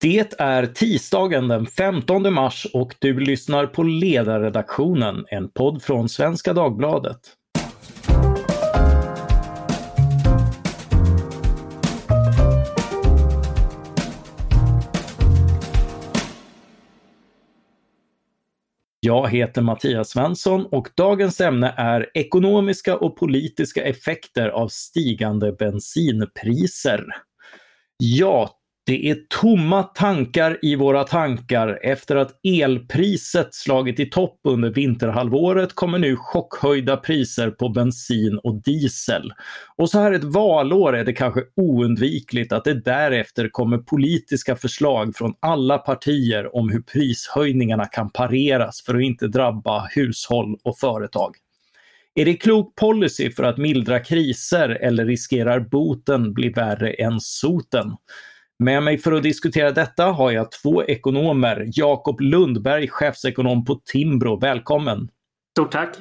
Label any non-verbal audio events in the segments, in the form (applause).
Det är tisdagen den 15 mars och du lyssnar på Ledarredaktionen, en podd från Svenska Dagbladet. Jag heter Mattias Svensson och dagens ämne är ekonomiska och politiska effekter av stigande bensinpriser. Ja, det är tomma tankar i våra tankar. Efter att elpriset slagit i topp under vinterhalvåret kommer nu chockhöjda priser på bensin och diesel. Och så här ett valår är det kanske oundvikligt att det därefter kommer politiska förslag från alla partier om hur prishöjningarna kan pareras för att inte drabba hushåll och företag. Är det klok policy för att mildra kriser eller riskerar boten bli värre än soten? Med mig för att diskutera detta har jag två ekonomer. Jakob Lundberg, chefsekonom på Timbro. Välkommen! Stort tack!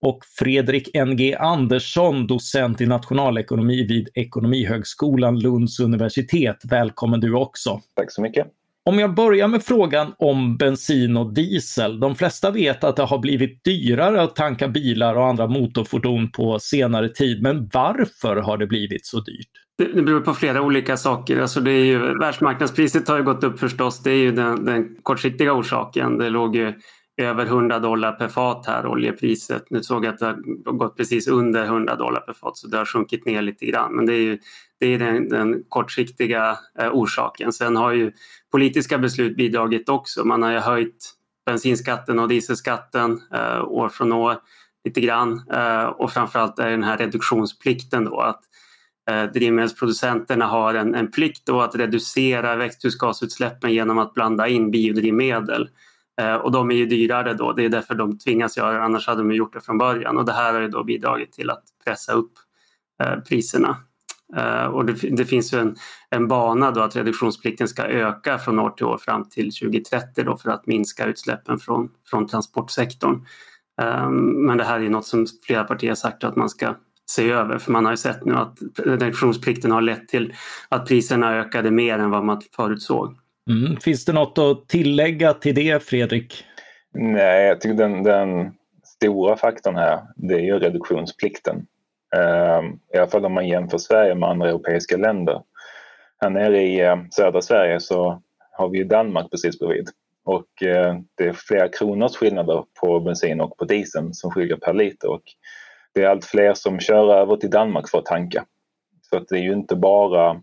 Och Fredrik NG Andersson, docent i nationalekonomi vid Ekonomihögskolan Lunds universitet. Välkommen du också! Tack så mycket! Om jag börjar med frågan om bensin och diesel. De flesta vet att det har blivit dyrare att tanka bilar och andra motorfordon på senare tid. Men varför har det blivit så dyrt? Det beror på flera olika saker. Alltså det är ju, världsmarknadspriset har ju gått upp förstås. Det är ju den, den kortsiktiga orsaken. Det låg ju över 100 dollar per fat här, oljepriset. Nu såg jag att det har gått precis under 100 dollar per fat så det har sjunkit ner lite grann. Men det är ju det är den, den kortsiktiga eh, orsaken. Sen har ju politiska beslut bidragit också. Man har ju höjt bensinskatten och dieselskatten eh, år från år lite grann eh, och framförallt är den här reduktionsplikten då att Eh, drivmedelsproducenterna har en, en plikt då att reducera växthusgasutsläppen genom att blanda in biodrivmedel. Eh, och de är ju dyrare då, det är därför de tvingas göra det, annars hade de gjort det från början. Och det här har ju då bidragit till att pressa upp eh, priserna. Eh, och det, det, finns ju en, en bana då att reduktionsplikten ska öka från år till år fram till 2030 då för att minska utsläppen från, från transportsektorn. Eh, men det här är något som flera partier har sagt att man ska se över för man har ju sett nu att reduktionsplikten har lett till att priserna ökade mer än vad man förutsåg. Mm. Finns det något att tillägga till det Fredrik? Nej, jag tycker den, den stora faktorn här det är ju reduktionsplikten. Uh, I alla fall om man jämför Sverige med andra europeiska länder. Här nere i uh, södra Sverige så har vi Danmark precis bredvid och uh, det är flera kronors skillnader på bensin och på diesel som skiljer per liter och det är allt fler som kör över till Danmark för att tanka. Så att det är ju inte bara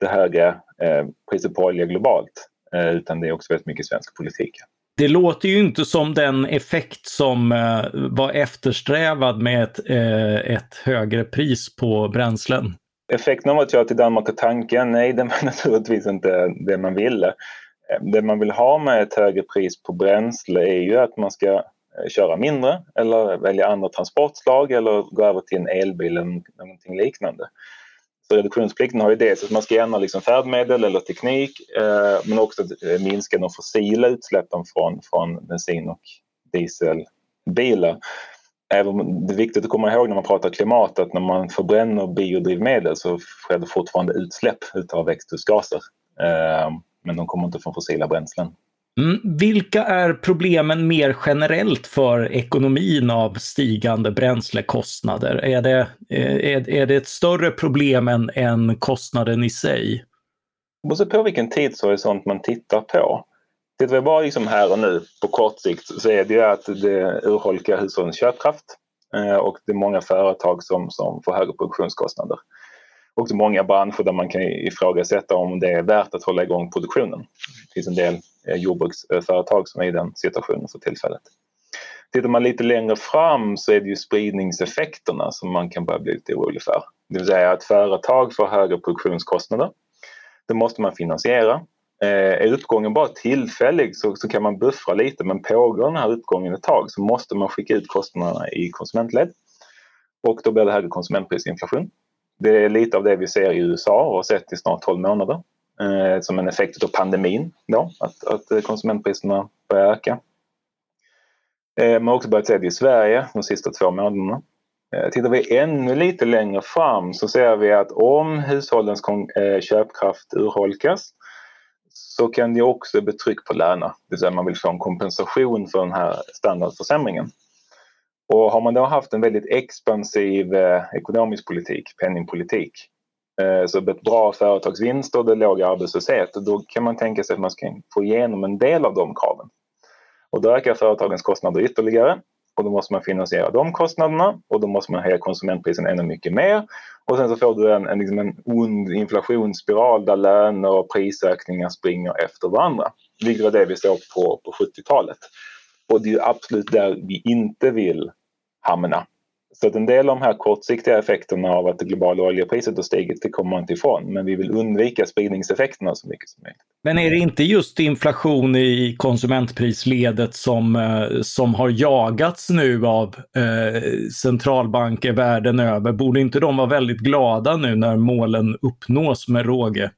det högre eh, priset på olja globalt eh, utan det är också väldigt mycket svensk politik. Det låter ju inte som den effekt som eh, var eftersträvad med ett, eh, ett högre pris på bränslen. Effekten av att köra till Danmark och tanka, nej det var (laughs) naturligtvis inte det man ville. Eh, det man vill ha med ett högre pris på bränsle är ju att man ska Eh, köra mindre eller välja andra transportslag eller gå över till en elbil eller någonting liknande. Så reduktionsplikten har ju dels att man ska ändra liksom färdmedel eller teknik eh, men också att eh, minska de fossila utsläppen från, från bensin och dieselbilar. Även, det är viktigt att komma ihåg när man pratar klimat att när man förbränner biodrivmedel så sker det fortfarande utsläpp utav växthusgaser. Eh, men de kommer inte från fossila bränslen. Mm. Vilka är problemen mer generellt för ekonomin av stigande bränslekostnader? Är det, eh, är, är det ett större problem än, än kostnaden i sig? Det beror på vilken tidshorisont man tittar på. Tittar vi bara liksom här och nu på kort sikt så är det ju att det urholkar hushållens köpkraft eh, och det är många företag som, som får högre produktionskostnader och så många branscher där man kan ifrågasätta om det är värt att hålla igång produktionen. Det finns en del eh, jordbruksföretag som är i den situationen för tillfället. Tittar man lite längre fram så är det ju spridningseffekterna som man kan börja bli lite orolig för. Det vill säga att företag får högre produktionskostnader. Det måste man finansiera. Eh, är utgången bara tillfällig så, så kan man buffra lite men pågår den här utgången ett tag så måste man skicka ut kostnaderna i konsumentled. Och då blir det högre konsumentprisinflation. Det är lite av det vi ser i USA och har sett i snart 12 månader. Eh, som en effekt av pandemin då, att, att konsumentpriserna börjar öka. Eh, man har också börjat se det i Sverige de sista två månaderna. Eh, tittar vi ännu lite längre fram så ser vi att om hushållens eh, köpkraft urholkas så kan det också bli tryck på löner. Det vill säga man vill få en kompensation för den här standardförsämringen. Och har man då haft en väldigt expansiv eh, ekonomisk politik, penningpolitik, eh, så ett bra företagsvinst och det låg arbetslöshet, då kan man tänka sig att man ska få igenom en del av de kraven. Och då ökar företagens kostnader ytterligare och då måste man finansiera de kostnaderna och då måste man höja konsumentpriserna ännu mycket mer. Och sen så får du en, en, liksom en ond inflationsspiral där löner och prisökningar springer efter varandra. Vilket var det vi såg på, på 70-talet. Och det är absolut där vi inte vill hamna. Så att en del av de här kortsiktiga effekterna av att det globala oljepriset har stigit, det kommer man inte ifrån. Men vi vill undvika spridningseffekterna så mycket som möjligt. Men är det inte just inflation i konsumentprisledet som, eh, som har jagats nu av eh, centralbanker världen över? Borde inte de vara väldigt glada nu när målen uppnås med råge?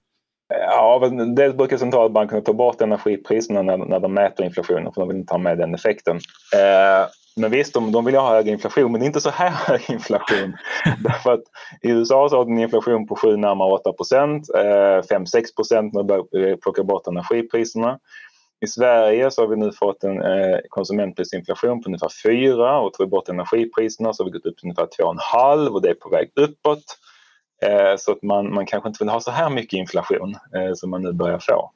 Ja, dels brukar centralbankerna ta bort energipriserna när, när de mäter inflationen för de vill inte ha med den effekten. Eh, men visst, de, de vill ha hög inflation, men inte så här (laughs) hög inflation. (laughs) Därför att i USA så har de en inflation på 7 närmare 8 procent, 5-6 procent när de plockar bort energipriserna. I Sverige så har vi nu fått en eh, konsumentprisinflation på ungefär 4 och tar vi bort energipriserna så har vi gått upp till ungefär 2,5 och det är på väg uppåt. Eh, så att man, man kanske inte vill ha så här mycket inflation eh, som man nu börjar få.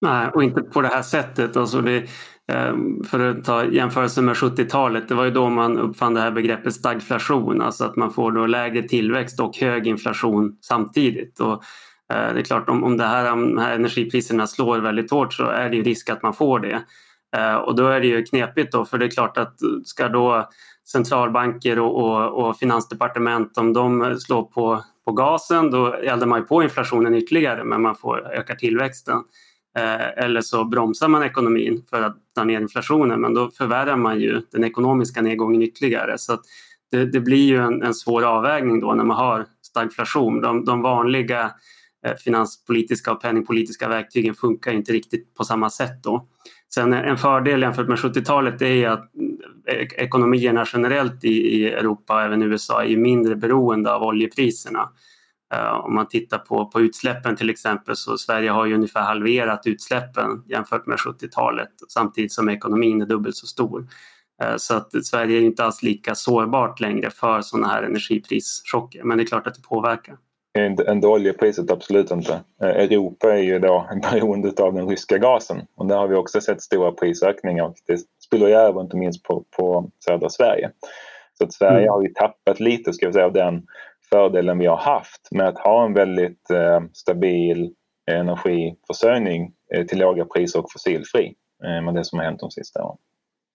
Nej, och inte på det här sättet. Alltså det, ehm, för att ta jämförelsen med 70-talet, det var ju då man uppfann det här begreppet stagflation, alltså att man får då lägre tillväxt och hög inflation samtidigt. Och eh, det är klart, om, om det här, de här energipriserna slår väldigt hårt så är det ju risk att man får det. Eh, och då är det ju knepigt då, för det är klart att ska då centralbanker och, och, och finansdepartement, om de slår på, på gasen, då eldar man ju på inflationen ytterligare, men man får öka tillväxten. Eh, eller så bromsar man ekonomin för att ta ner inflationen men då förvärrar man ju den ekonomiska nedgången ytterligare. Så det, det, blir ju en, en, svår avvägning då när man har stagflation. De, de vanliga eh, finanspolitiska och penningpolitiska verktygen funkar inte riktigt på samma sätt då. Sen en fördel jämfört med 70-talet är att ekonomierna generellt i, Europa och även USA är mindre beroende av oljepriserna. Eh, om man tittar på, på utsläppen till exempel så Sverige har ju ungefär halverat utsläppen jämfört med 70-talet samtidigt som ekonomin är dubbelt så stor. Eh, så att Sverige är inte alls lika sårbart längre för sådana här energiprischocker men det är klart att det påverkar. Inte oljepriset, absolut inte. Eh, Europa är ju då (laughs) beroende av den ryska gasen och där har vi också sett stora prisökningar och det spiller ju över inte minst på, på södra Sverige. Så att Sverige mm. har ju tappat lite ska vi säga, av den fördelen vi har haft med att ha en väldigt eh, stabil energiförsörjning eh, till låga priser och fossilfri eh, med det som har hänt de sista åren.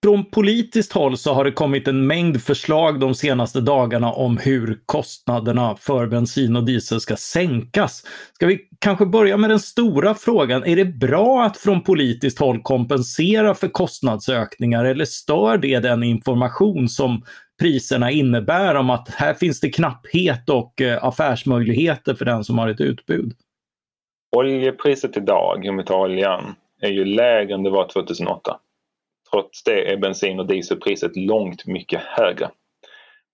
Från politiskt håll så har det kommit en mängd förslag de senaste dagarna om hur kostnaderna för bensin och diesel ska sänkas. Ska vi kanske börja med den stora frågan. Är det bra att från politiskt håll kompensera för kostnadsökningar eller stör det den information som priserna innebär om att här finns det knapphet och eh, affärsmöjligheter för den som har ett utbud? Oljepriset idag, om vi tar oljan, är ju lägre än det var 2008. Trots det är bensin och dieselpriset långt mycket högre.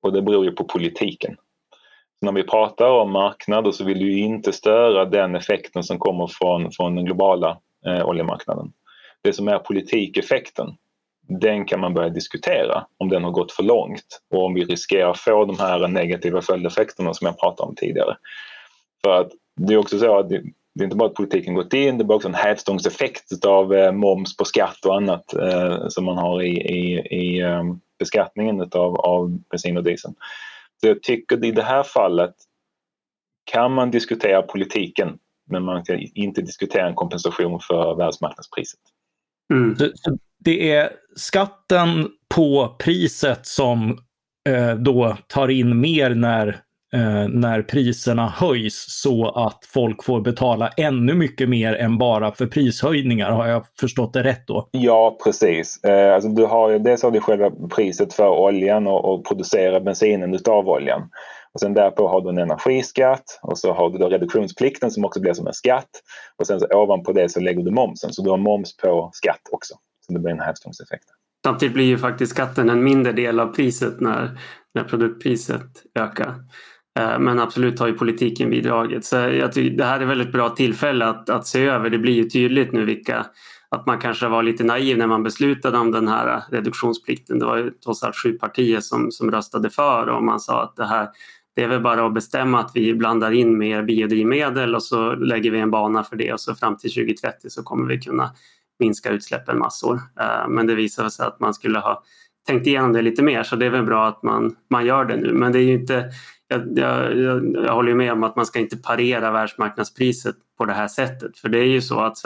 Och det beror ju på politiken. Så när vi pratar om marknader så vill vi inte störa den effekten som kommer från, från den globala eh, oljemarknaden. Det som är politikeffekten, den kan man börja diskutera om den har gått för långt och om vi riskerar få de här negativa följdeffekterna som jag pratade om tidigare. För att det är också så att det, är inte bara att politiken gått in, det är också en hävstångseffekt av eh, moms på skatt och annat eh, som man har i, i, i eh, beskattningen utav, av bensin och diesel. Så jag tycker att i det här fallet kan man diskutera politiken men man kan inte diskutera en kompensation för världsmarknadspriset. Mm. Det är skatten på priset som eh, då tar in mer när, eh, när priserna höjs så att folk får betala ännu mycket mer än bara för prishöjningar. Har jag förstått det rätt då? Ja, precis. Eh, alltså du har, dels har du själva priset för oljan och, och producera bensinen utav oljan. Och sen därpå har du en energiskatt och så har du då reduktionsplikten som också blir som en skatt. Och sen så ovanpå det så lägger du momsen, så du har moms på skatt också. Så det blir en hävstångseffekt. Samtidigt blir ju faktiskt skatten en mindre del av priset när, när produktpriset ökar. Eh, men absolut har ju politiken bidragit. Så jag tycker det här är ett väldigt bra tillfälle att, att se över. Det blir ju tydligt nu vilka att man kanske var lite naiv när man beslutade om den här eh, reduktionsplikten. Det var ju trots allt sju partier som, som röstade för och man sa att det här det är väl bara att bestämma att vi blandar in mer biodrivmedel och så lägger vi en bana för det och så fram till 2030 så kommer vi kunna minska utsläppen massor. Eh, men det visade sig att man skulle ha tänkt igenom det lite mer så det är väl bra att man, man gör det nu. Men det är ju inte, jag, jag, jag håller med om att man ska inte parera världsmarknadspriset på det här sättet. För det är ju så att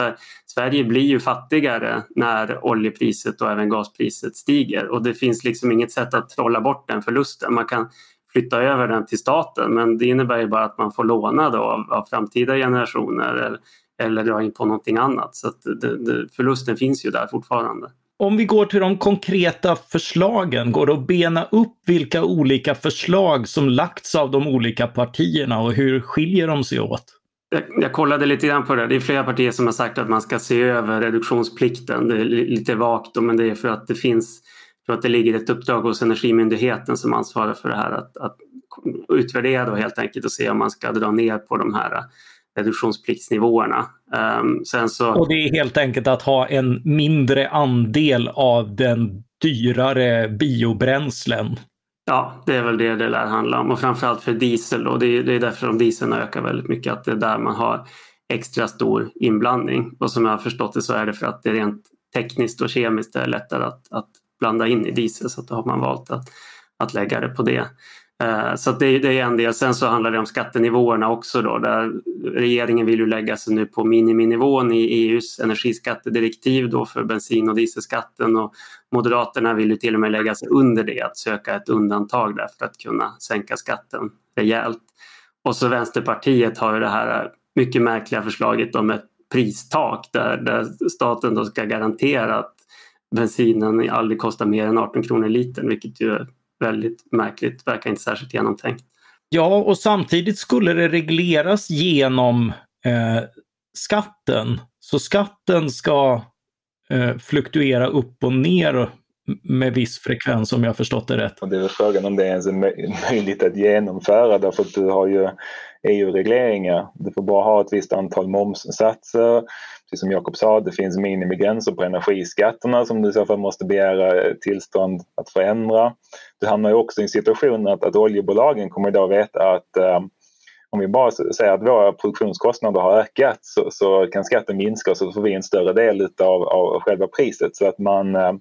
Sverige blir ju fattigare när oljepriset och även gaspriset stiger och det finns liksom inget sätt att trolla bort den förlusten. Man kan flytta över den till staten men det innebär ju bara att man får låna då av, av framtida generationer eller, eller dra in på någonting annat. Så det, det, förlusten finns ju där fortfarande. Om vi går till de konkreta förslagen, går det att bena upp vilka olika förslag som lagts av de olika partierna och hur skiljer de sig åt? Jag, jag kollade lite grann på det. Det är flera partier som har sagt att man ska se över reduktionsplikten. Det är lite vagt men det är för att det finns för att det ligger ett uppdrag hos Energimyndigheten som ansvarar för det här att, att utvärdera då helt enkelt och se om man ska dra ner på de här reduktionspliktsnivåerna. Um, så... Och det är helt enkelt att ha en mindre andel av den dyrare biobränslen. Ja, det är väl det det lär handla om och framförallt för diesel. Och det, är, det är därför som dieseln ökar väldigt mycket, att det är där man har extra stor inblandning. Och som jag har förstått det så är det för att det rent tekniskt och kemiskt är lättare att, att blanda in i diesel så då har man valt att, att lägga det på det. Eh, så det, det, är en del. Sen så handlar det om skattenivåerna också då där regeringen vill ju lägga sig nu på miniminivån i EUs energiskattedirektiv då för bensin och dieselskatten och Moderaterna vill ju till och med lägga sig under det, att söka ett undantag där för att kunna sänka skatten rejält. Och så Vänsterpartiet har ju det här mycket märkliga förslaget om ett pristak där, där staten då ska garantera att bensinen aldrig kostar mer än 18 kronor litern, vilket ju väldigt märkligt, verkar inte särskilt genomtänkt. Ja, och samtidigt skulle det regleras genom eh, skatten. Så skatten ska eh, fluktuera upp och ner med viss frekvens om jag förstått det rätt. Och det är väl frågan om det ens är (laughs) möjligt att genomföra därför att du har ju EU-regleringar. Du får bara ha ett visst antal momssatser. Precis som Jakob sa, det finns minimigränser på energiskatterna som du i så fall måste begära tillstånd att förändra. Du hamnar ju också i en situation att, att oljebolagen kommer idag veta att eh, om vi bara säger att våra produktionskostnader har ökat så, så, kan skatten minska och så får vi en större del utav, av själva priset. Så att man eh,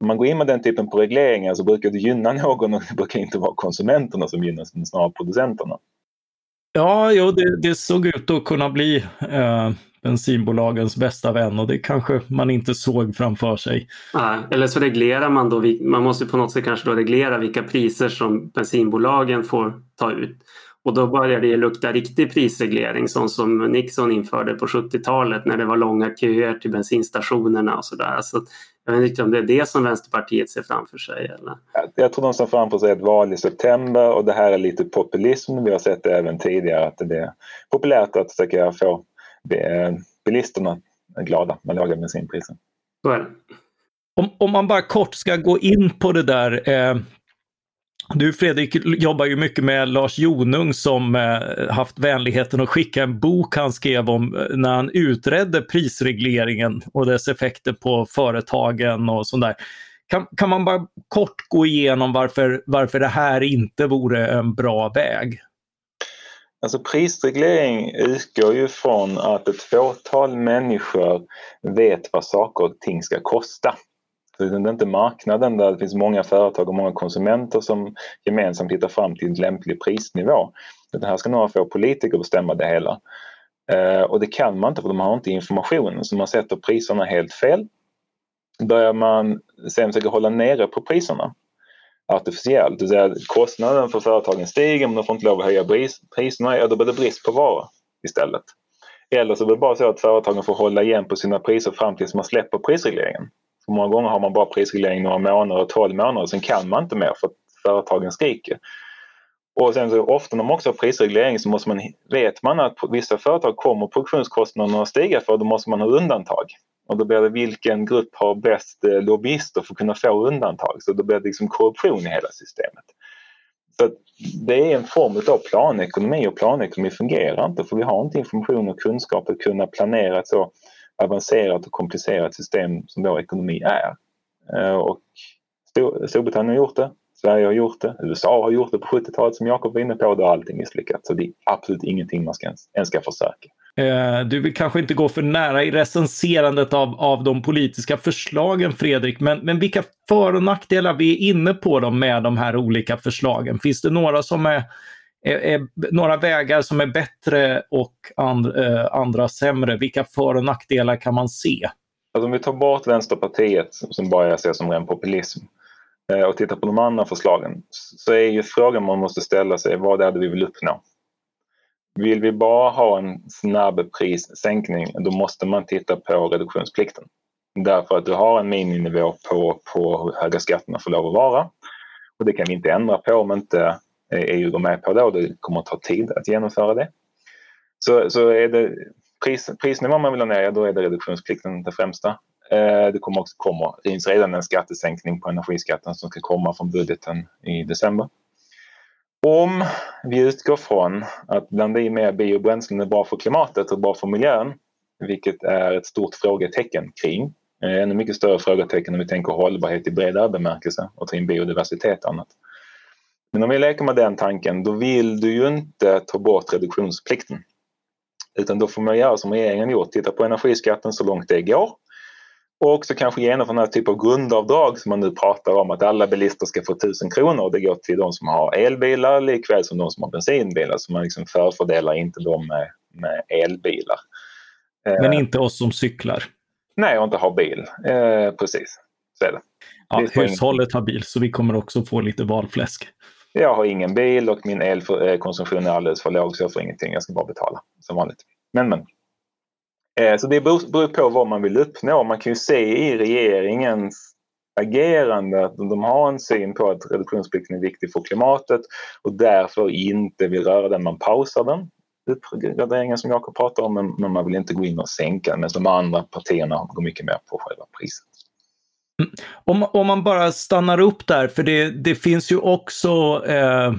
om man går in med den typen på regleringar så brukar det gynna (laughs) någon och det brukar inte vara konsumenterna som gynnas, utan snarare producenterna. Ja, jo, det, det, såg ut att kunna bli eh, bensinbolagens bästa vän och det kanske man inte såg framför sig. Nej, eller så reglerar man då, man måste på något sätt kanske då reglera vilka priser som bensinbolagen får ta ut. Och då börjar det lukta riktig prisreglering sån som Nixon införde på 70-talet när det var långa köer till bensinstationerna och sådär. Så jag vet inte om det är det som Vänsterpartiet ser framför sig. Eller? Jag tror de ser framför sig ett val i september och det här är lite populism. Vi har sett det även tidigare att det är populärt att försöka få bilisterna glada med låga bensinpriser. Så är det. Om, om man bara kort ska gå in på det där. Eh, du Fredrik jobbar ju mycket med Lars Jonung som eh, haft vänligheten att skicka en bok han skrev om eh, när han utredde prisregleringen och dess effekter på företagen och sånt Kan, kan man bara kort gå igenom varför, varför det här inte vore en bra väg? Alltså prisreglering utgår ju från att ett fåtal människor vet vad saker och ting ska kosta. Så det är inte marknaden där det finns många företag och många konsumenter som gemensamt hittar fram till en lämplig prisnivå. Det här ska några få politiker bestämma det hela. Eh, och det kan man inte för de har inte informationen så man sätter priserna helt fel. Börjar man sen försöka hålla nere på priserna artificiellt, det vill säga kostnaden för företagen stiger men de får inte lov att höja priserna, ja då blir det brist på varor istället. Eller så blir det bara så att företagen får hålla igen på sina priser fram tills man släpper prisregleringen. Och många gånger har man bara prisreglering några månader, 12 månader, sen kan man inte mer för att företagen skriker. Och sen så ofta när man också har prisreglering så måste man, vet man att på vissa företag kommer produktionskostnaderna att stiga för då måste man ha undantag. Och då blir det vilken grupp har bäst eh, lobbyister för att kunna få undantag. Så då blir det liksom korruption i hela systemet. Så det är en form av planekonomi och planekonomi fungerar inte för vi har inte information och kunskap att kunna planera ett så avancerat och komplicerat system som vår ekonomi är. Eh, och Storbritannien har gjort det, Sverige har gjort det, USA har gjort det på 70-talet som Jakob var inne på. Då har allting misslyckats. Så det är absolut ingenting man ska ens, ens ska försöka. Eh, du vill kanske inte gå för nära i recenserandet av, av de politiska förslagen, Fredrik, men, men vilka för och nackdelar, vi är inne på dem med de här olika förslagen. Finns det några som är, är, är några vägar som är bättre och and, eh, andra sämre? Vilka för och nackdelar kan man se? Alltså om vi tar bort Vänsterpartiet som bara jag ser som ren populism eh, och tittar på de andra förslagen så är ju frågan man måste ställa sig vad är det vi vill uppnå? Vill vi bara ha en snabb prissänkning då måste man titta på reduktionsplikten. Därför att du har en miniminivå på, på hur höga skatterna får lov att vara. Och det kan vi inte ändra på om inte Eh, EU går med på det och det kommer att ta tid att genomföra det. Så, så är det pris, prisnivån man vill ha ner, då är det reduktionsplikten det främsta. Eh, det kommer också komma, det finns redan en skattesänkning på energiskatten som ska komma från budgeten i december. Om vi utgår från att blanda i mer biobränslen är bra för klimatet och bra för miljön, vilket är ett stort frågetecken kring. Eh, ännu mycket större frågetecken om vi tänker hållbarhet i bredare bemärkelse och ta in biodiversitet och annat. Men om vi leker med den tanken, då vill du ju inte ta bort reduktionsplikten. Utan då får man göra som regeringen gjort, titta på energiskatten så långt det går och också kanske genomföra den här typen av grundavdrag som man nu pratar om att alla bilister ska få 1000 kronor och det går till de som har elbilar likväl som de som har bensinbilar så man liksom förfördelar inte de med, med elbilar. Men inte oss som cyklar? Nej, och inte har bil. Eh, precis, så är det. Ja, hushållet har bil så vi kommer också få lite valfläsk. Jag har ingen bil och min elkonsumtion är alldeles för låg så jag får ingenting. Jag ska bara betala som vanligt. Men men. Eh, så det beror på vad man vill uppnå. Man kan ju se i regeringens agerande att de har en syn på att reduktionsplikten är viktig för klimatet och därför inte vill röra den. Man pausar den, uppgraderingen som Jakob pratar om, men man vill inte gå in och sänka den medan de andra partierna går mycket mer på själva priset. Om, om man bara stannar upp där, för det, det finns ju också eh,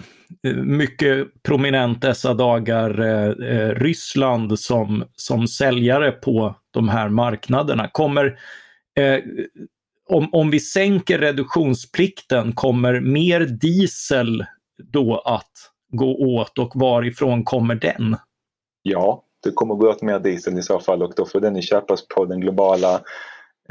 mycket prominent dessa dagar eh, eh, Ryssland som, som säljare på de här marknaderna. Kommer, eh, om, om vi sänker reduktionsplikten, kommer mer diesel då att gå åt och varifrån kommer den? Ja, det kommer gå åt mer diesel i så fall och då får den köpas på den globala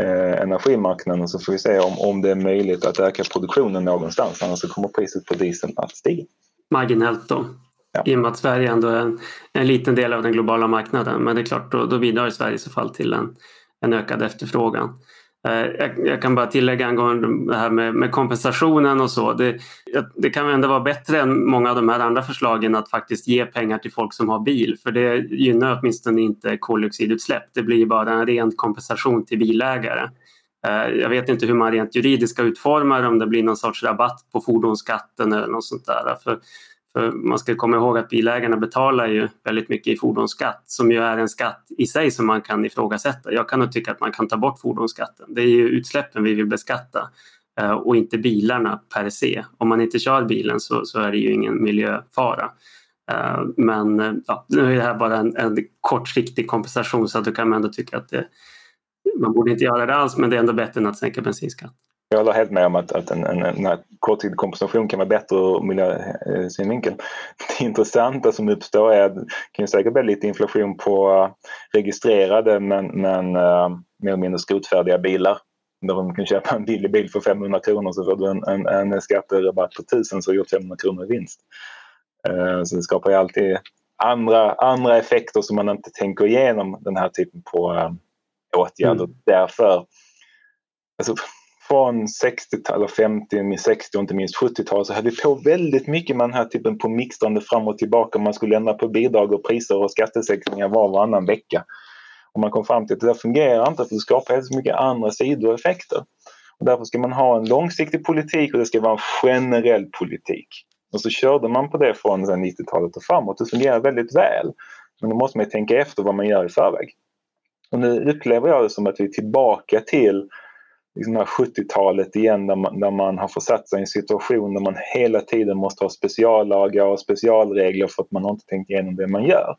eh, energimarknaden så får vi se om, om det är möjligt att öka produktionen någonstans annars kommer priset på diesel att stiga marginellt då. Ja. I och med att Sverige ändå är en, en liten del av den globala marknaden. Men det är klart, då, då bidrar Sverige i så fall till en, en ökad efterfrågan. Eh, jag, jag, kan bara tillägga angående det här med, med kompensationen och så. Det, det, kan ändå vara bättre än många av de här andra förslagen att faktiskt ge pengar till folk som har bil. För det gynnar åtminstone inte koldioxidutsläpp. Det blir bara en ren kompensation till bilägare. Eh, jag vet inte hur man rent juridiskt ska utforma det, om det blir någon sorts rabatt på fordonsskatten eller något sånt där. För, för man ska komma ihåg att bilägarna betalar ju väldigt mycket i fordonsskatt som ju är en skatt i sig som man kan ifrågasätta. Jag kan nog tycka att man kan ta bort fordonsskatten. Det är ju utsläppen vi vill beskatta eh, och inte bilarna per se. Om man inte kör bilen så, så är det ju ingen miljöfara. Eh, men eh, ja, nu är det här bara en, en kortsiktig kompensation så att du kan ändå tycka att det, man borde inte göra det alls men det är ändå bättre än att sänka bensinskatten. Jag håller helt med om att, att en, en, en kortsiktig kompensation kan vara bättre ur miljösynvinkel. Det intressanta som uppstår är att det kan säkert bli lite inflation på registrerade men, men uh, mer eller mindre skrotfärdiga bilar. Där de kan köpa en billig bil för 500 kronor så får du en, en, en skatterabatt på 1000 så har du gjort 500 kronor i vinst. Uh, så det skapar ju alltid andra, andra effekter som man inte tänker igenom den här typen på uh, åtgärder. Mm. Därför, alltså, från 60-tal, 50, 60 och inte minst 70-tal så höll vi på väldigt mycket med den här typen på mixtrande fram och tillbaka. Man skulle ändra på bidrag och priser och skattesänkningar var och varannan vecka. Och man kom fram till att det där fungerar inte för det skapar helt så mycket andra sidoeffekter. Och därför ska man ha en långsiktig politik och det ska vara en generell politik. Och så körde man på det från 90-talet och framåt. Det fungerar väldigt väl. Men då måste man tänka efter vad man gör i förväg. Och nu upplever jag det som att vi är tillbaka till liksom 70-talet igen där man, där man har försatt sig i en situation där man hela tiden måste ha speciallagar och specialregler för att man har inte tänkt igenom det man gör.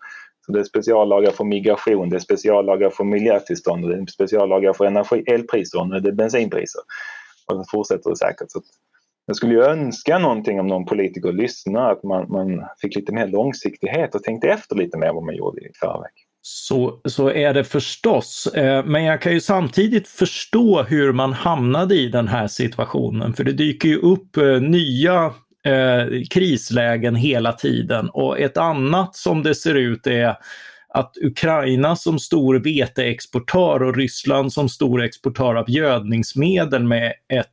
Så det är speciallagar för migration, det är speciallagar för miljötillstånd, det är speciallagar för energi, elpriser och nu är det bensinpriser. Och så fortsätter det säkert. Så jag skulle ju önska någonting om någon politiker lyssnar, att man, man fick lite mer långsiktighet och tänkte efter lite mer vad man gjorde i förväg. Så, så är det förstås. Eh, men jag kan ju samtidigt förstå hur man hamnade i den här situationen. För det dyker ju upp eh, nya eh, krislägen hela tiden. Och ett annat som det ser ut är att Ukraina som stor veteexportör och Ryssland som stor exportör av gödningsmedel med ett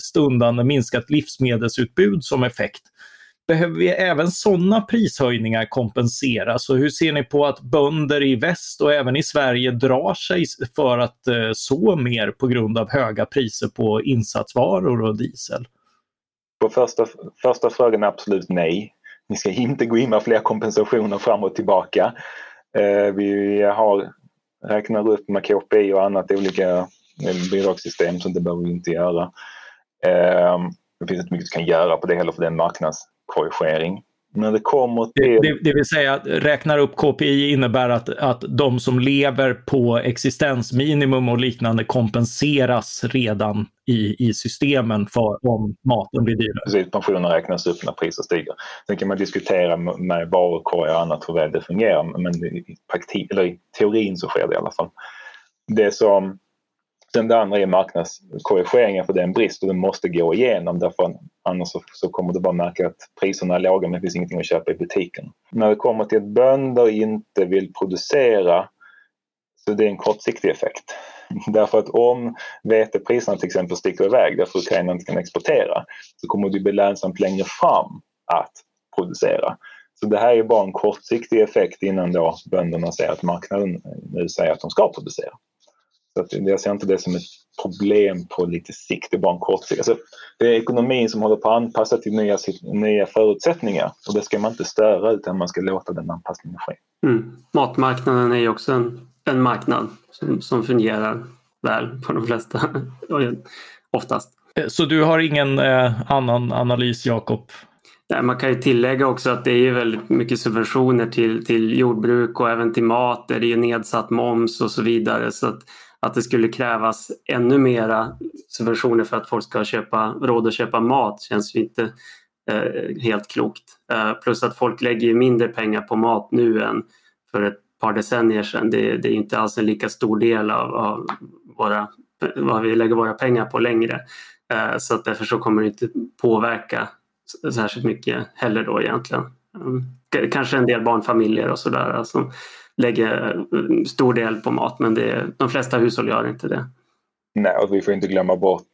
stundande minskat livsmedelsutbud som effekt. Behöver vi även sådana prishöjningar kompenseras? Och hur ser ni på att bönder i väst och även i Sverige drar sig för att eh, så mer på grund av höga priser på insatsvaror och diesel? På första, första frågan absolut nej. Ni ska inte gå in med fler kompensationer fram och tillbaka. Eh, vi har räknar upp med KPI och annat olika eh, bidragssystem så det behöver vi inte göra. Eh, det finns inte mycket du kan göra på det heller för det är en marknadskorrigering. När det kommer till... Det, det, vill säga, räknar upp KPI innebär att, att de som lever på existensminimum och liknande kompenseras redan i, i systemen för om maten blir dyrare. Precis, pensionen räknas upp när priser stiger. Sen kan man diskutera med varukorgar och annat hur väl det fungerar men i, praktik, eller i teorin så sker det i alla fall. Det som Sen det andra är marknadskorrigeringen för det är en brist och den måste gå igenom därför annars så, så kommer du bara märka att priserna är låga men det finns ingenting att köpa i butiken. När det kommer till att bönder inte vill producera så det är en kortsiktig effekt. (laughs) Därför att om vetepriserna till exempel sticker iväg därför att Ukraina inte kan exportera så kommer det bli lönsamt längre fram att producera. Så det här är bara en kortsiktig effekt innan då bönderna säger att marknaden nu säger att de ska producera. Så att jag ser inte det som ett problem på lite sikt, det är bara en kort sikt. Alltså, det är ekonomin som håller på att anpassa till nya, nya förutsättningar och det ska man inte störa utan man ska låta den anpassningen ske. Mm. Matmarknaden är ju också en, en marknad som, som fungerar väl på de flesta, (laughs) oftast. Så du har ingen eh, annan analys, Jakob? man kan ju tillägga också att det är väldigt mycket subventioner till, till jordbruk och även till mat. Där det är nedsatt moms och så vidare. Så att att det skulle krävas ännu mera subventioner för att folk ska köpa, råd att köpa mat känns ju inte eh, helt klokt. Eh, plus att folk lägger mindre pengar på mat nu än för ett par decennier sedan. Det, det är inte alls en lika stor del av, av våra, vad vi lägger våra pengar på längre. Eh, så att därför så kommer det inte påverka särskilt mycket heller då egentligen. Mm. Kanske en del barnfamiljer och sådär alltså, lägger eh, stor del på mat men det, de flesta hushåll gör inte det. Nej, och vi får inte glömma bort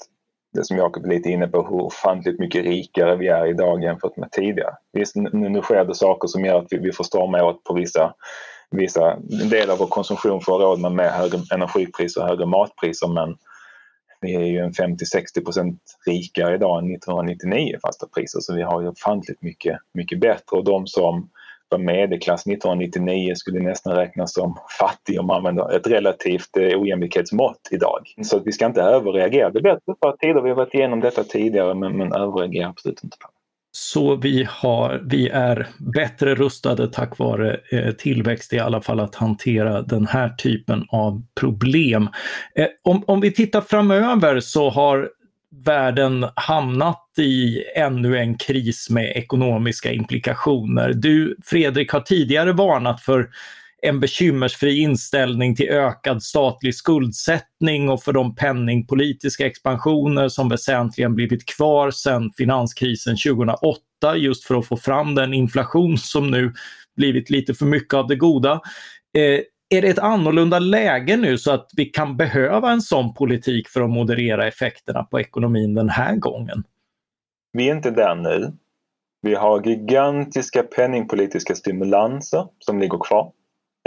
det som Jakob är lite inne på, hur ofantligt mycket rikare vi är idag jämfört med tidigare. Visst, nu, nu sker det saker som gör att vi, vi får strama åt på vissa, vissa delar av vår konsumtion får råd med, med högre energipriser och högre matpriser men vi är ju en 50-60 procent rikare idag än 1999 fasta priser så vi har ju ofantligt mycket, mycket bättre och de som var medelklass 1999 skulle nästan räknas som fattig om man använder ett relativt eh, ojämlikhetsmått idag. Så att vi ska inte överreagera. Det är bättre för tider, vi har varit igenom detta tidigare men, men överreagera absolut inte på Så vi, har, vi är bättre rustade tack vare eh, tillväxt i alla fall att hantera den här typen av problem. Eh, om, om vi tittar framöver så har världen hamnat i ännu en kris med ekonomiska implikationer. Du, Fredrik, har tidigare varnat för en bekymmersfri inställning till ökad statlig skuldsättning och för de penningpolitiska expansioner som väsentligen blivit kvar sedan finanskrisen 2008 just för att få fram den inflation som nu blivit lite för mycket av det goda. Eh, är det ett annorlunda läge nu så att vi kan behöva en sån politik för att moderera effekterna på ekonomin den här gången? Vi är inte där nu. Vi har gigantiska penningpolitiska stimulanser som ligger kvar.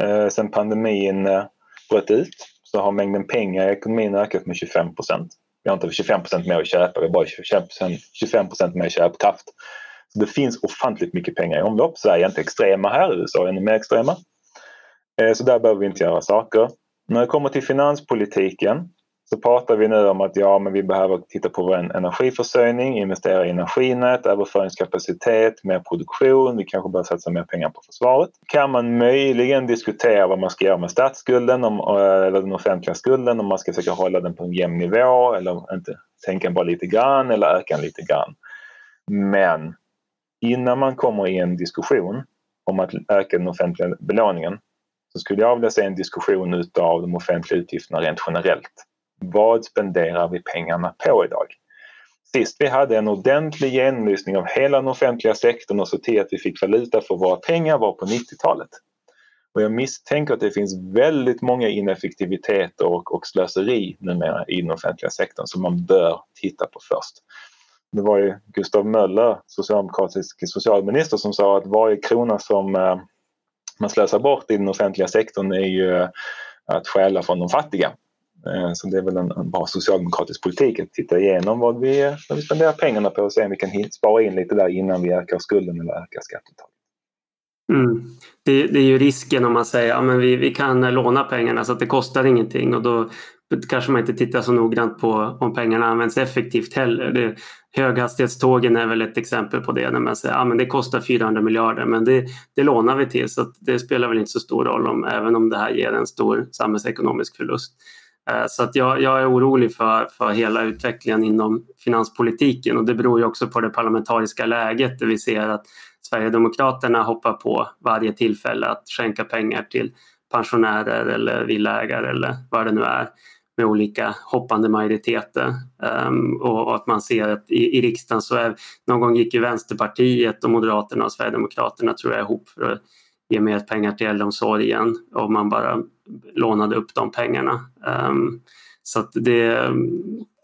Eh, sen pandemin eh, bröt ut så har mängden pengar i ekonomin ökat med 25 procent. Vi har inte 25 procent mer att köpa, vi har bara 25 procent mer köpkraft. Så det finns ofantligt mycket pengar i omlopp. Sverige är inte extrema här, USA är ännu mer extrema. Eh, så där behöver vi inte göra saker. När det kommer till finanspolitiken så pratar vi nu om att ja, men vi behöver titta på vår energiförsörjning, investera i energinät, överföringskapacitet, mer produktion. Vi kanske behöver satsa mer pengar på försvaret. Kan man möjligen diskutera vad man ska göra med statsskulden om, eh, eller den offentliga skulden, om man ska försöka hålla den på en jämn nivå eller inte sänka den bara lite grann eller öka den lite grann. Men innan man kommer i en diskussion om att öka den offentliga belåningen så skulle jag vilja se en diskussion utav de offentliga utgifterna rent generellt. Vad spenderar vi pengarna på idag? Sist vi hade en ordentlig genomlysning av hela den offentliga sektorn och så till att vi fick valuta för våra pengar var på 90-talet. Och jag misstänker att det finns väldigt många ineffektiviteter och, och slöseri numera i den offentliga sektorn som man bör titta på först. Det var ju Gustav Möller, socialdemokratisk socialminister, som sa att varje krona som eh, man slösar bort i den offentliga sektorn är ju att stjäla från de fattiga. Eh, så det är väl en, en bra socialdemokratisk politik att titta igenom vad vi, vad vi spenderar pengarna på och se om vi kan spara in lite där innan vi ökar skulden eller ökar skatteuttaget. Mm. Det, det, är ju risken om man säger att ja, vi, vi kan låna pengarna så att det kostar ingenting och då kanske man inte tittar så noggrant på om pengarna används effektivt heller. Det, höghastighetstågen är väl ett exempel på det när man säger att ja, det kostar 400 miljarder men det, det lånar vi till så det spelar väl inte så stor roll om, även om det här ger en stor samhällsekonomisk förlust. Eh, så att jag, jag, är orolig för, för hela utvecklingen inom finanspolitiken och det beror ju också på det parlamentariska läget där vi ser att Sverigedemokraterna hoppar på varje tillfälle att skänka pengar till pensionärer eller villaägare eller vad det nu är med olika hoppande majoriteter. Um, och, och, att man ser att i, i riksdagen så är, någon gång gick ju Vänsterpartiet och Moderaterna och Sverigedemokraterna tror jag ihop för att ge mer pengar till äldreomsorgen och man bara lånade upp de pengarna. Um, så att det,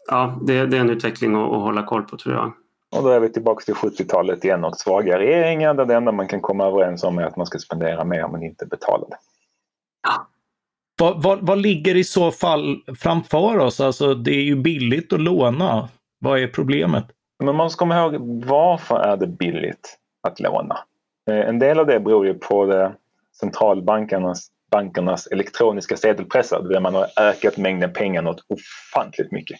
ja, det, det, är en utveckling att, att hålla koll på tror jag. Och då är vi tillbaka till 70-talet igen och svaga regeringar där det enda man kan komma överens om är att man ska spendera mer men inte betala det. Ja. Vad, vad, vad, ligger i så fall framför oss? Alltså det är ju billigt att låna. Vad är problemet? Men man måste komma ihåg varför är det billigt att låna? Eh, en del av det beror ju på det centralbankernas bankernas elektroniska sedelpressar där man har ökat mängden pengar något ofantligt mycket.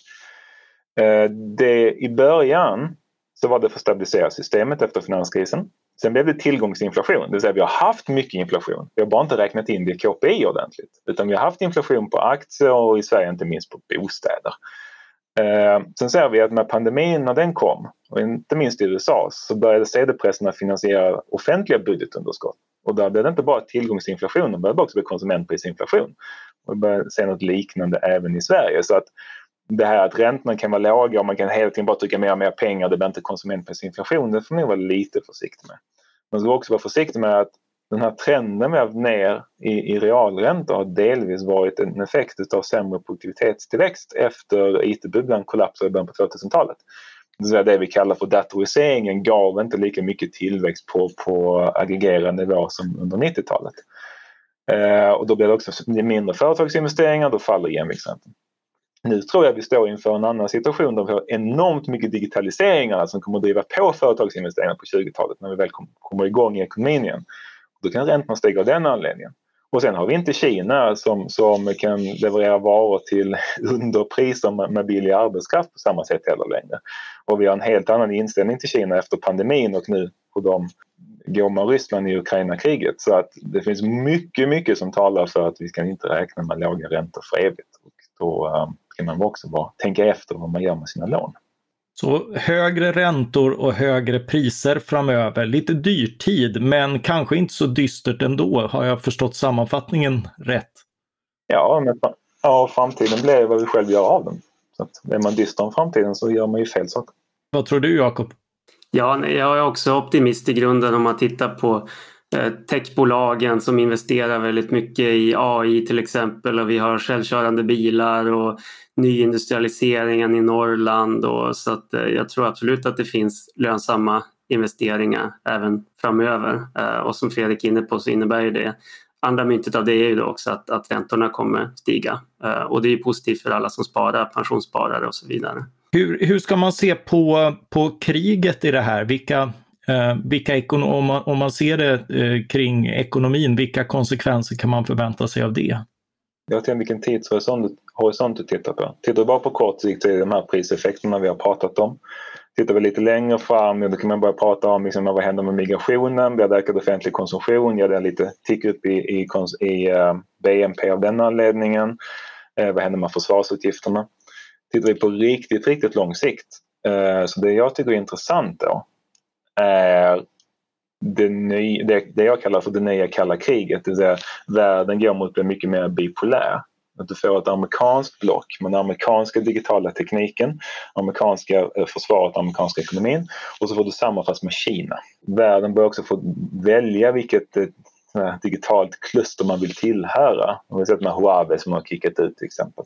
Eh, det, I början så var det för att stabilisera systemet efter finanskrisen. Sen blev det tillgångsinflation, det vill säga vi har haft mycket inflation. Vi har bara inte räknat in det i KPI ordentligt. Utan vi har haft inflation på aktier och i Sverige inte minst på bostäder. Eh, sen ser vi att med pandemin när den kom, och inte minst i USA, så började sedelpressarna finansiera offentliga budgetunderskott. Och där blev det inte bara tillgångsinflation, det började också bli konsumentprisinflation. Och vi började se något liknande även i Sverige. Så att det här att räntorna kan vara låga och man kan hela tiden bara trycka mer och mer pengar, det blir inte konsumentprisinflation, det får man vara lite försiktig med. Man ska också vara försiktig med att den här trenden vi har haft ner i, i realräntor har delvis varit en effekt av sämre produktivitetstillväxt efter IT-bubblan kollapsade i början på 2000-talet. Det, säga det vi kallar för datoriseringen gav inte lika mycket tillväxt på, på aggregerad nivå som under 90-talet. Eh, och då blir det också mindre företagsinvesteringar, då faller jämviktsräntan. Nu tror jag vi står inför en annan situation där vi har enormt mycket digitaliseringar som kommer att driva på företagsinvesteringar på 20-talet när vi väl kommer igång i ekonomin igen. Då kan räntorna stiga av den anledningen. Och sen har vi inte Kina som, som kan leverera varor till (laughs) underpriser med, med billig arbetskraft på samma sätt heller längre. Och vi har en helt annan inställning till Kina efter pandemin och nu hur de går med Ryssland i Ukraina-kriget. Så att det finns mycket, mycket som talar för att vi kan inte räkna med låga räntor för evigt. Och då ehm, ska man också bara tänka efter vad man gör med sina lån. Så högre räntor och högre priser framöver. Lite dyrtid, men kanske inte så dystert ändå. Har jag förstått sammanfattningen rätt? Ja, men ja, framtiden blir vad vi själv gör av den. Så att är man dyster om framtiden så gör man ju fel saker. Vad tror du Jakob? Ja, jag är också optimist i grunden om man tittar på Eh, techbolagen som investerar väldigt mycket i AI till exempel och vi har självkörande bilar och nyindustrialiseringen i Norrland. Och, så att, eh, jag tror absolut att det finns lönsamma investeringar även framöver. Eh, och som Fredrik är inne på så innebär ju det andra myntet av det är ju också att, att räntorna kommer stiga. Och det är positivt för alla som sparar, pensionssparare och så vidare. Hur, hur ska man se på, på kriget i det här? Vilka, Eh, vilka om, man, om man ser det eh, kring ekonomin, vilka konsekvenser kan man förvänta sig av det? Jag vet vilken tidshorisont horisont tittar på. Tittar du bara på kort sikt så är det de här priseffekterna vi har pratat om. Tittar vi lite längre fram, då kan man börja prata om liksom, vad händer med migrationen, blir det ökad offentlig konsumtion, gör det lite tick upp i, i, i eh, uh, BNP av den anledningen? Uh, vad händer med försvarsutgifterna? Tittar vi på riktigt, riktigt lång sikt, uh, så det jag tycker är intressant då är det, ny, det, det jag kallar för det nya kalla kriget, det vill säga världen går mot att bli mycket mer bipolär. Att du får ett amerikanskt block med den amerikanska digitala tekniken, amerikanska eh, försvaret, amerikanska ekonomin och så får du samma fast med Kina. Världen bör också få välja vilket eh, digitalt kluster man vill tillhöra. Om Vi sett med Huawei som har kickat ut till exempel.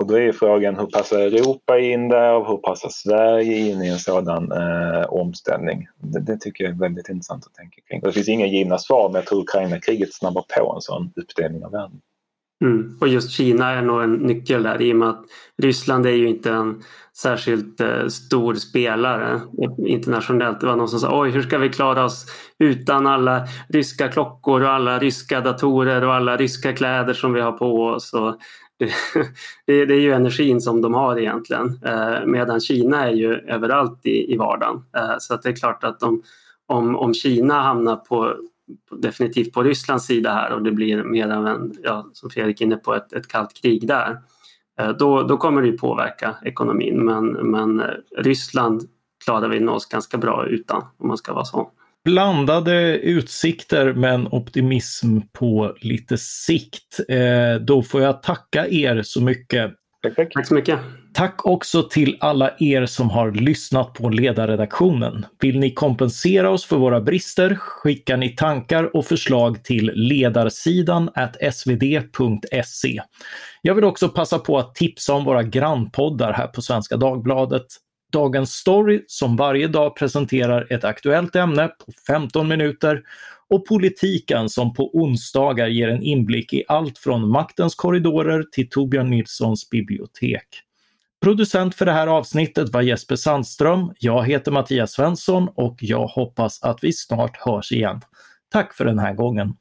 Och då är frågan hur passar Europa in där och hur passar Sverige in i en sådan eh, omställning? Det, det, tycker jag är väldigt intressant att tänka kring. Det finns inga givna svar men jag tror Ukraina-kriget snabbar på en sån uppdelning av världen. Mm. Och just Kina är nog en nyckel där i och med att Ryssland är ju inte en särskilt eh, stor spelare internationellt. Det var någon som sa oj hur ska vi klara oss utan alla ryska klockor och alla ryska datorer och alla ryska kläder som vi har på oss. Och (laughs) det, det är ju energin som de har egentligen eh, medan Kina är ju överallt i, i vardagen. Eh, så att det är klart att de, om, om Kina hamnar på definitivt på Rysslands sida här och det blir mer av en, ja, som Fredrik är inne på, ett, ett kallt krig där. Eh, då, då kommer det påverka ekonomin men, men eh, Ryssland klarar vi oss ganska bra utan om man ska vara så. Blandade utsikter men optimism på lite sikt. Eh, då får jag tacka er så mycket. Tack, tack så mycket. Tack också till alla er som har lyssnat på ledarredaktionen. Vill ni kompensera oss för våra brister skickar ni tankar och förslag till ledarsidan svd.se. Jag vill också passa på att tipsa om våra grannpoddar här på Svenska Dagbladet. Dagens Story som varje dag presenterar ett aktuellt ämne på 15 minuter och Politiken som på onsdagar ger en inblick i allt från maktens korridorer till Torbjörn Nilssons bibliotek. Producent för det här avsnittet var Jesper Sandström. Jag heter Mattias Svensson och jag hoppas att vi snart hörs igen. Tack för den här gången.